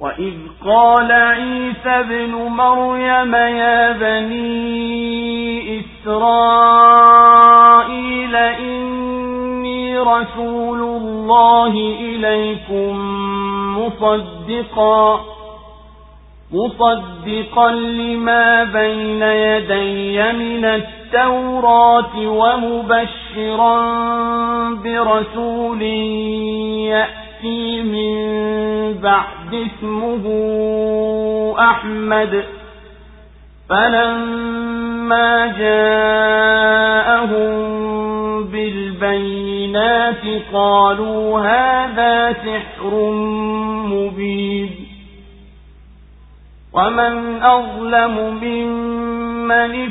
وإذ قال عيسى ابن مريم يا بني إسرائيل إني رسول الله إليكم مصدقا مصدقا لما بين يدي من التوراة ومبشرا برسول يأتي من بعد اسمه أحمد. فلما جاءهم بالبينات قالوا هذا سحر مبين. ومن أظلم ممن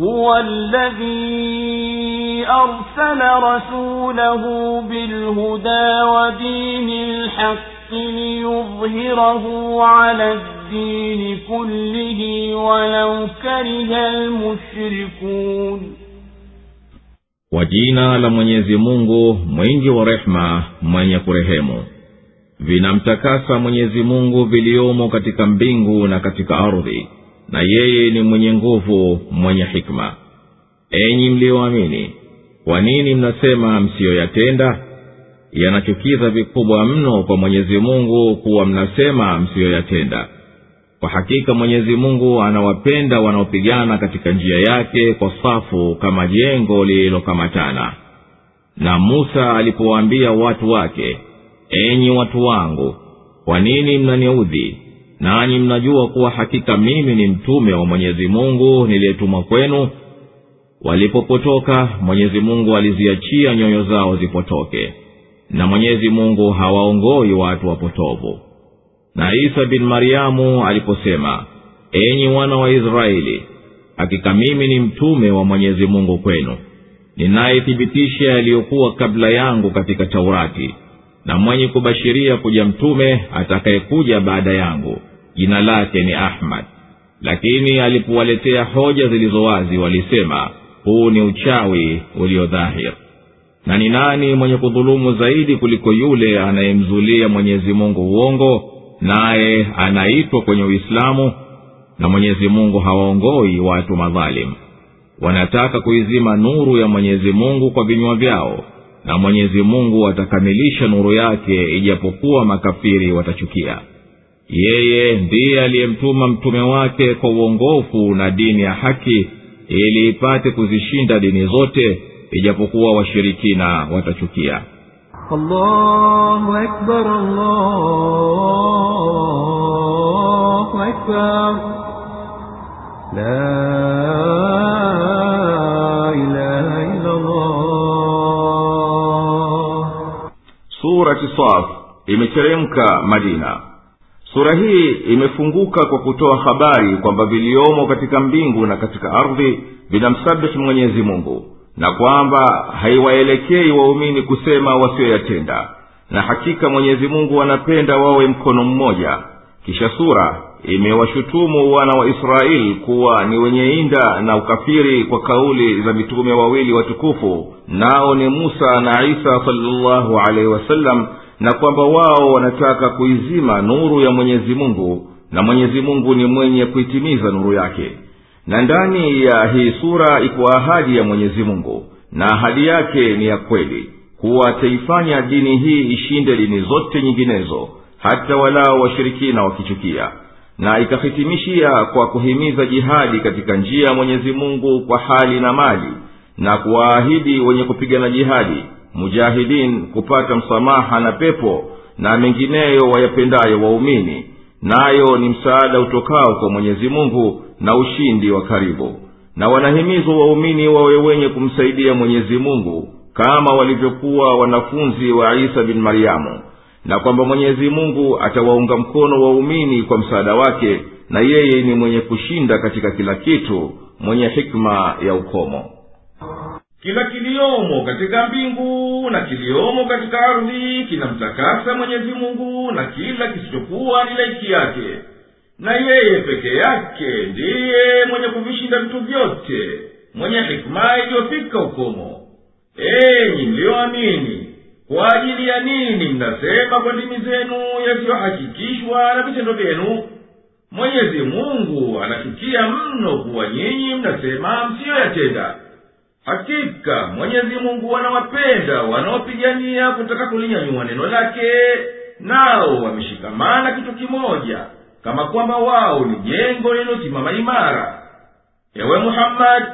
هو الذي أرسل رسوله بالهدى ودين الحق ليظهره على الدين كله ولو كره المشركون kwa jina la mwenyezi mungu mwingi wa rehema mwenye kurehemu vinamtakasa mwenyezi mungu viliomo katika mbingu na katika ardhi na yeye ni mwenye nguvu mwenye hikma. Enyi mliyoamini kwa nini mnasema msiyoyatenda? Yanachukiza vikubwa mno kwa mwenyezi mungu kuwa mnasema msiyoyatenda. Kwa hakika mwenyezi mungu anawapenda wanaopigana katika njia yake kwa safu kama jengo lililokamatana. Na musa alipowaambia watu wake enyi watu wangu kwa nini mnaniudhi nanyi mnajua kuwa hakika mimi ni mtume wa mwenyezi mungu niliyetumwa kwenu. Walipopotoka mwenyezi mungu aliziachia nyoyo zao zipotoke na mwenyezi mungu hawaongoi watu wapotovu. Na isa bin maryamu aliposema enyi wana wa israeli hakika mimi ni mtume wa mwenyezi mungu kwenu. Ninayethibitisha yaliyokuwa kabla yangu katika taurati na mwenye kubashiria kuja mtume atakayekuja baada yangu. Jina lake ni ahmad. Lakini alipowaletea hoja zilizo wazi walisema huu ni uchawi uliodhahir na ni nani mwenye kudhulumu zaidi kuliko yule anayemzulia mwenyezi mungu uongo naye anaitwa kwenye uislamu na mwenyezi mungu hawaongoi watu madhalimu wanataka kuizima nuru ya mwenyezi mungu kwa vinywa vyao na mwenyezi mungu atakamilisha nuru yake ijapokuwa makafiri watachukia yeye ndiye aliyemtuma mtume wake kwa uongofu na dini ya haki ili ipate kuzishinda dini zote ijapokuwa washirikina watachukia Allahu akbar, Allahu akbar. La surati saf imeteremka madina. Sura hii imefunguka kwa kutoa habari kwamba viliomo katika mbingu na katika ardhi vinamsabihi mwenyezi mungu na kwamba haiwaelekei waumini kusema wasioyatenda na hakika mwenyezi mungu anapenda wawe mkono mmoja kisha sura imewashutumu wana wa israeli kuwa ni wenye inda na ukafiri kwa kauli za mitume wawili watukufu. Nao ni musa na isa salllahu alaihi wasallam na kwamba wao wanataka kuizima nuru ya mwenyezi mungu na mwenyezi mungu ni mwenye kuitimiza nuru yake. Na ndani ya hii sura iko ahadi ya mwenyezi mungu na ahadi yake ni ya kweli kuwa ataifanya dini hii ishinde dini zote nyinginezo hata walao washirikina wakichukia na ikahitimishia kwa kuhimiza jihadi katika njia ya mwenyezi mungu kwa hali na mali na kuwaahidi wenye kupigana jihadi mujahidin kupata msamaha na pepo na mengineyo wayapendayo waumini nayo ni msaada utokao kwa mwenyezi mungu na ushindi wa karibu. Na wanahimizwa waumini wawe wenye kumsaidia mwenyezi mungu kama walivyokuwa wanafunzi wa isa bin maryamu na kwamba mwenyezi mungu atawaunga mkono waumini kwa msaada wake na yeye ni mwenye kushinda katika kila kitu mwenye hikma ya ukomo. Kila kiliomo katika mbingu na kiliomo katika ardhi kinamtakasa mwenyezi mungu na kila kisichokuwa ni laiki yake. Na yeye peke yake ndiye mwenye kuvishinda vitu vyote mwenye hikma iliyofika ukomo. Enyi mliyoamini kwa ajili ya nini mnasema kwa ndimi zenu yasiyohakikishwa na vitendo vyenu? Mwenyezi mungu anachukia mno kuwa nyinyi mnasema msiyoyatenda. Hakika mwenyezi mungu anawapenda wanaopigania kutaka kulinyanyua neno lake nao wameshikamana kitu kimoja kama kwamba wao ni jengo lililosimama imara. Ewe muhammadi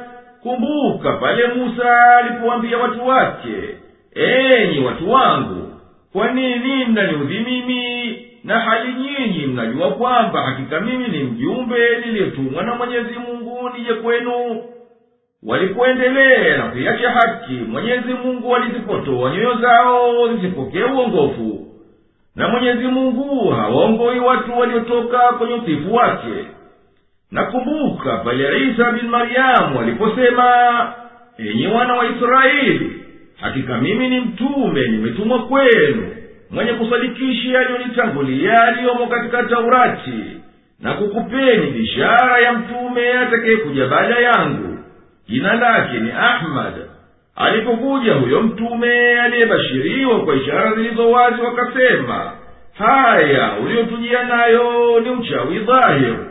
kumbuka pale musa alipowambia watu wake enyi watu wangu kwa nini mnaniudhi mimi? Na hali nyinyi mnajua kwamba hakika mimi ni mjumbe niliyetumwa na mwenyezi mungu nije kwenu. Walipoendelea na kuiacha haki mwenyezi mungu alizipotoa nyoyo zao zisipokee uongofu. Na mwenyezi mungu hawaongoi watu waliotoka kwenye utifu wake. Nakumbuka pale isa bin maryamu aliposema enyi wana wa israeli hakika mimi ni mtume nimetumwa kwenu mwenye kusadikisha yaliyonitangulia yaliyomo katika taurati na kukupeni bishara ya mtume atakayekuja baada yangu. Jina lake ni ahmad. Alipokuja huyo mtume aliyebashiriwa kwa ishara zilizo wazi wakasema haya uliyotujia nayo ni uchawi dhahiru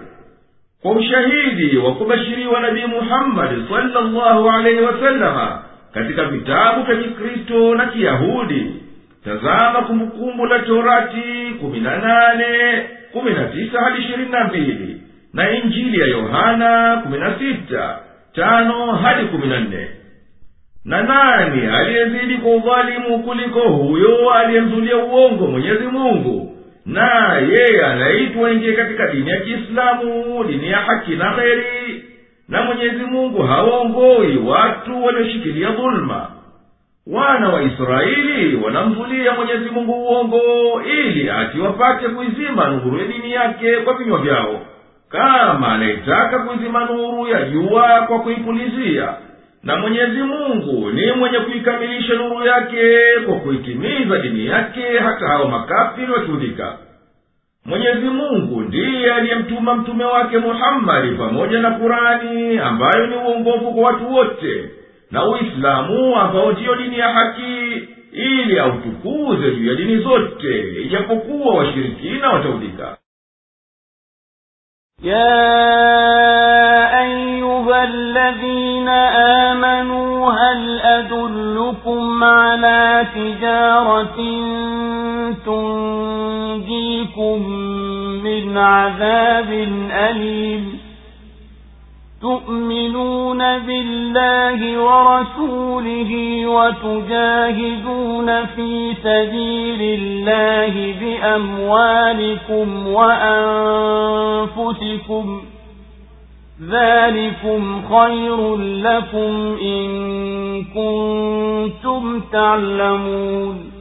kwa ushahidi wa kubashiriwa nabii muhammadi salllahu alaihi wasalama katika vitabu vya kikristo na kiyahudi tazama kumbukumbu la torati kumi na nane kumi na tisa hadi ishirini na mbili na injili ya yohana kumi na sita tano hadi kumi na nne. Na nani aliyezidi kwa udhalimu kuliko huyo aliyemzulia uongo mwenyezi mungu? Na yeye anaitwa ingie katika dini ya kiislamu dini ya haki na kheri na mwenyezi mungu hawaongoi watu walioshikilia dhuluma wana wa israeli wanamvulia mwenyezi mungu uongo ili ati wapate kuizima nuru ya dini yake kwa vinywa vyao. Kama anayetaka kuizima nuru ya jua kwa kuipulizia. Na mwenyezi mungu ni mwenye kuikamilisha nuru yake kwa kuitimiza dini yake hata hao makafiri wakiudhika mwenyezi mungu ndiye aliyemtuma mtume wake muhammadi pamoja na kurani ambayo ni uongofu kwa watu wote na uislamu ambao ndiyo dini ya haki ili autukuze juu ya dini zote ijapokuwa washirikina wataudhika يا أيها الذين آمنوا هل أدلكم على تجارة تنجيكم من عذاب أليم. تؤمنون بالله ورسوله وتجاهدون في سبيل الله بأموالكم وأنفسكم. ذلكم خير لكم إن كنتم تعلمون.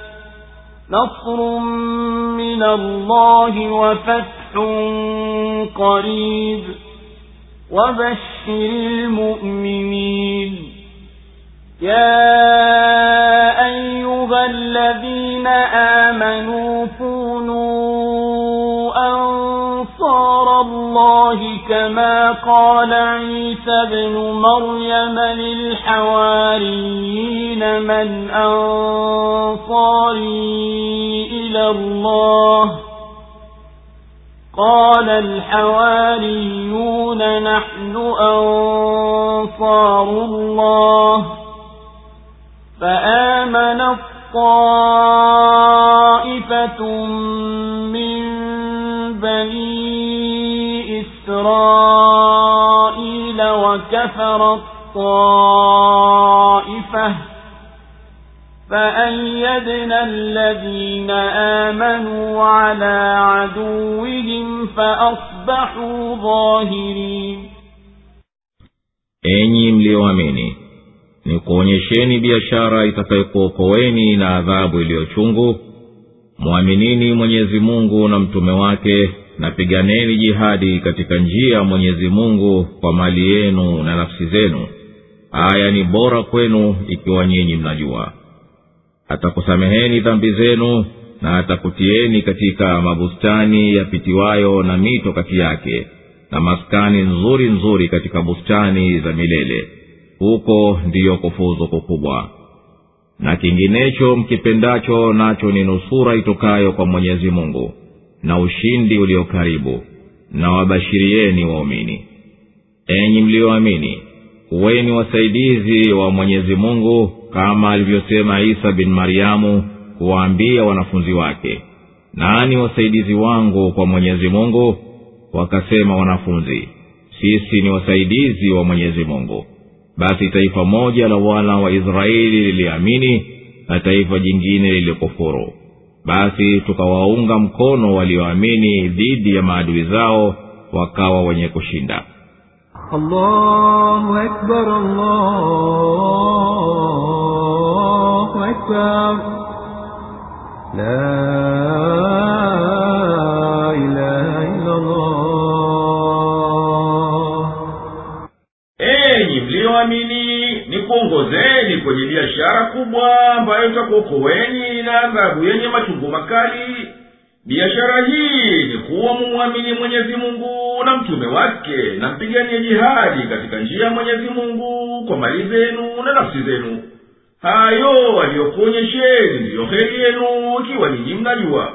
نصر من الله وفتح قريب وبشر المؤمنين. يا أيها الذين آمنوا الله كما قال عيسى بن مريم للحواريين من أنصاري إلى الله. قال الحواريون نحن أنصار الله. فآمن الطائفة من بني إسرائيل وكفر الطائفة فأيدنا الذين آمنوا على عدوهم فأصبحوا ظاهرين enyi mliyoamini ni kuonyesheni biashara itakayokuokoweni na adhabu iliyochungu mwaminini mwenyezi mungu na mtume wake na piganeni jihadi katika njia ya mwenyezi mungu kwa mali yenu na nafsi zenu. Haya ni bora kwenu ikiwa nyinyi mnajua. Atakusameheni dhambi zenu na atakutieni katika mabustani yapitiwayo na mito kati yake na maskani nzuri nzuri katika bustani za milele. Huko ndiyo kufuzu kukubwa. Na kinginecho mkipendacho nacho ni nusura itokayo kwa mwenyezi mungu na ushindi ulio karibu na wabashirieni waumini. Enyi mliyoamini huweni wasaidizi wa mwenyezi mungu kama alivyosema isa bin maryamu kuwaambia wanafunzi wake. Nani wasaidizi wangu kwa mwenyezi mungu? Wakasema wanafunzi sisi ni wasaidizi wa mwenyezi mungu. Basi taifa moja la wana wa israeli liliamini na taifa jingine lilikufuru basi tukawaunga mkono walioamini dhidi ya maadui zao wakawa wenye kushinda allahu akbar, allahu akbar. La ilaha illa Allah. Enyi mlioamini nikuongozeni kwenye biashara kubwa ambayo itakuokoeni na adhabu yenye machungu makali. Biashara hii ni kuwa mumwamini mwenyezi mungu na mtume wake na mpiganie jihadi katika njia ya mwenyezi kwa mali zenu na nafsi zenu. Hayo aliyokuonyesheni ndiyo heri yenu ikiwa ninyi mnajua.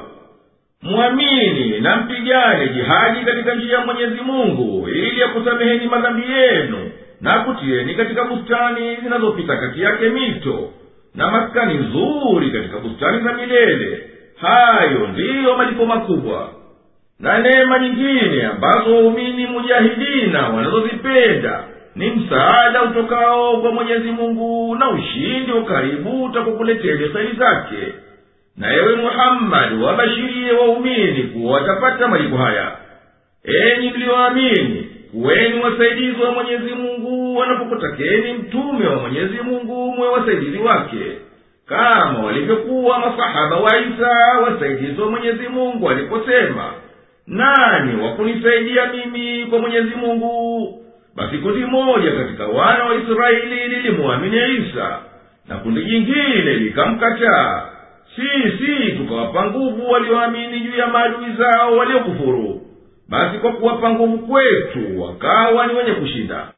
Mwamini na mpigane jihadi katika njia ya mwenyezi mungu ili akusameheni madhambi yenu na kutiyeni katika bustani zinazopita kati yake mito na maskani nzuri katika bustani za milele. Hayo ndiyo malipo makubwa. Na neema nyingine ambazo waumini mujahidina wanazozipenda ni msaada utokao kwa mwenyezi mungu na ushindi wa karibu utakokuleteni kheri zake. Na ewe muhammadi wabashirie waumini kuwa watapata malipo haya. Enyi mliyoamini kuweni wasaidizi wa mwenyezi mungu wanapokutakeni mtume wa mwenyezi mungu mwe wasaidizi wake. Kama walivyokuwa masahaba wa isa wasaidizi wa mwenyezi mungu aliposema nani wa kunisaidia mimi kwa mwenyezi mungu? Basi kundi moja katika wana wa israeli lilimwamini isa na kundi jingine likamkataa. Sisi tukawapa nguvu walioamini juu ya maadui zao waliokufuru basi kwa kuwapa nguvu kwetu wakawa ni wenye kushinda